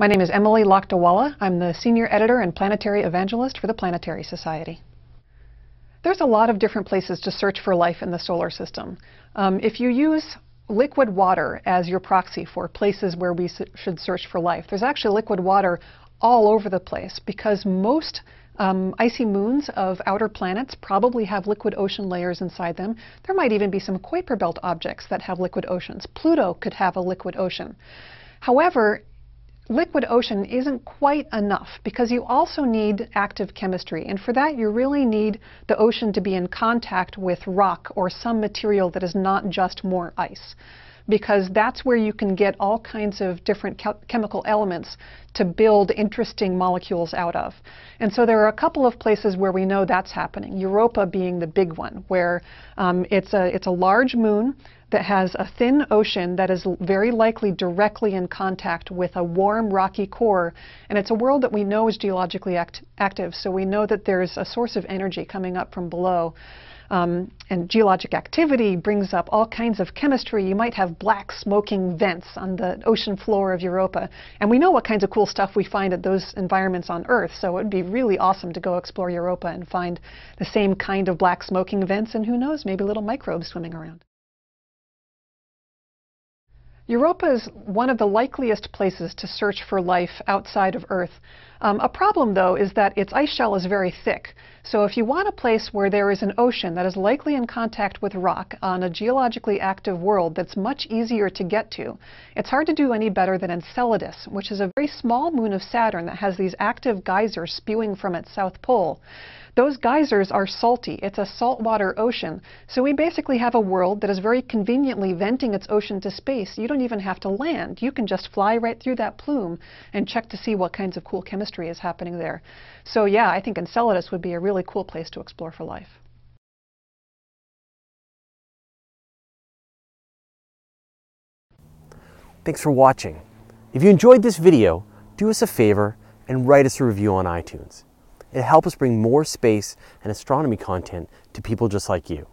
My name is Emily Lakdawalla. I'm the Senior Editor and Planetary Evangelist for the Planetary Society. There's a lot of different places to search for life in the solar system. Um, if you use liquid water as your proxy for places where we should search for life, there's actually liquid water all over the place because most um, icy moons of outer planets probably have liquid ocean layers inside them. There might even be some Kuiper Belt objects that have liquid oceans. Pluto could have a liquid ocean. However, liquid ocean isn't quite enough because you also need active chemistry. And for that, you really need the ocean to be in contact with rock or some material that is not just more ice because that's where you can get all kinds of different chemical elements to build interesting molecules out of. And so there are a couple of places where we know that's happening, Europa being the big one, where um, it's, a, it's a large moon that has a thin ocean that is very likely directly in contact with a warm rocky core. And it's a world that we know is geologically act active, so we know that there's a source of energy coming up from below. Um, and geologic activity brings up all kinds of chemistry. You might have black smoking vents on the ocean floor of Europa. And we know what kinds of cool stuff we find at those environments on Earth. So it would be really awesome to go explore Europa and find the same kind of black smoking vents and who knows, maybe little microbes swimming around. Europa is one of the likeliest places to search for life outside of Earth. Um, a problem, though, is that its ice shell is very thick. So if you want a place where there is an ocean that is likely in contact with rock on a geologically active world that's much easier to get to, it's hard to do any better than Enceladus, which is a very small moon of Saturn that has these active geysers spewing from its south pole. Those geysers are salty. It's a saltwater ocean. So we basically have a world that is very conveniently venting its ocean to space. You don't even have to land. You can just fly right through that plume and check to see what kinds of cool chemistry is happening there. So yeah, I think Enceladus would be a really cool place to explore for life. Thanks for watching. If you enjoyed this video, do us a favor and write us a review on iTunes. It helps us bring more space and astronomy content to people just like you.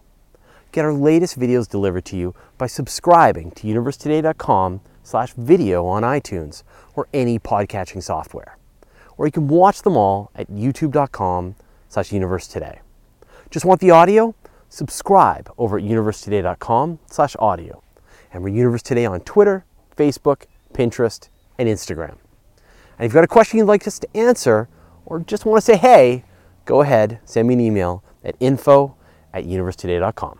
Get our latest videos delivered to you by subscribing to universetoday.com slash video on iTunes or any podcatching software. Or you can watch them all at youtube.com slash universetoday. Just want the audio? Subscribe over at universetoday.com slash audio. And we're Universe Today on Twitter, Facebook, Pinterest, and Instagram. And if you've got a question you'd like us to answer, or just want to say hey, go ahead, send me an email at info at universetoday.com.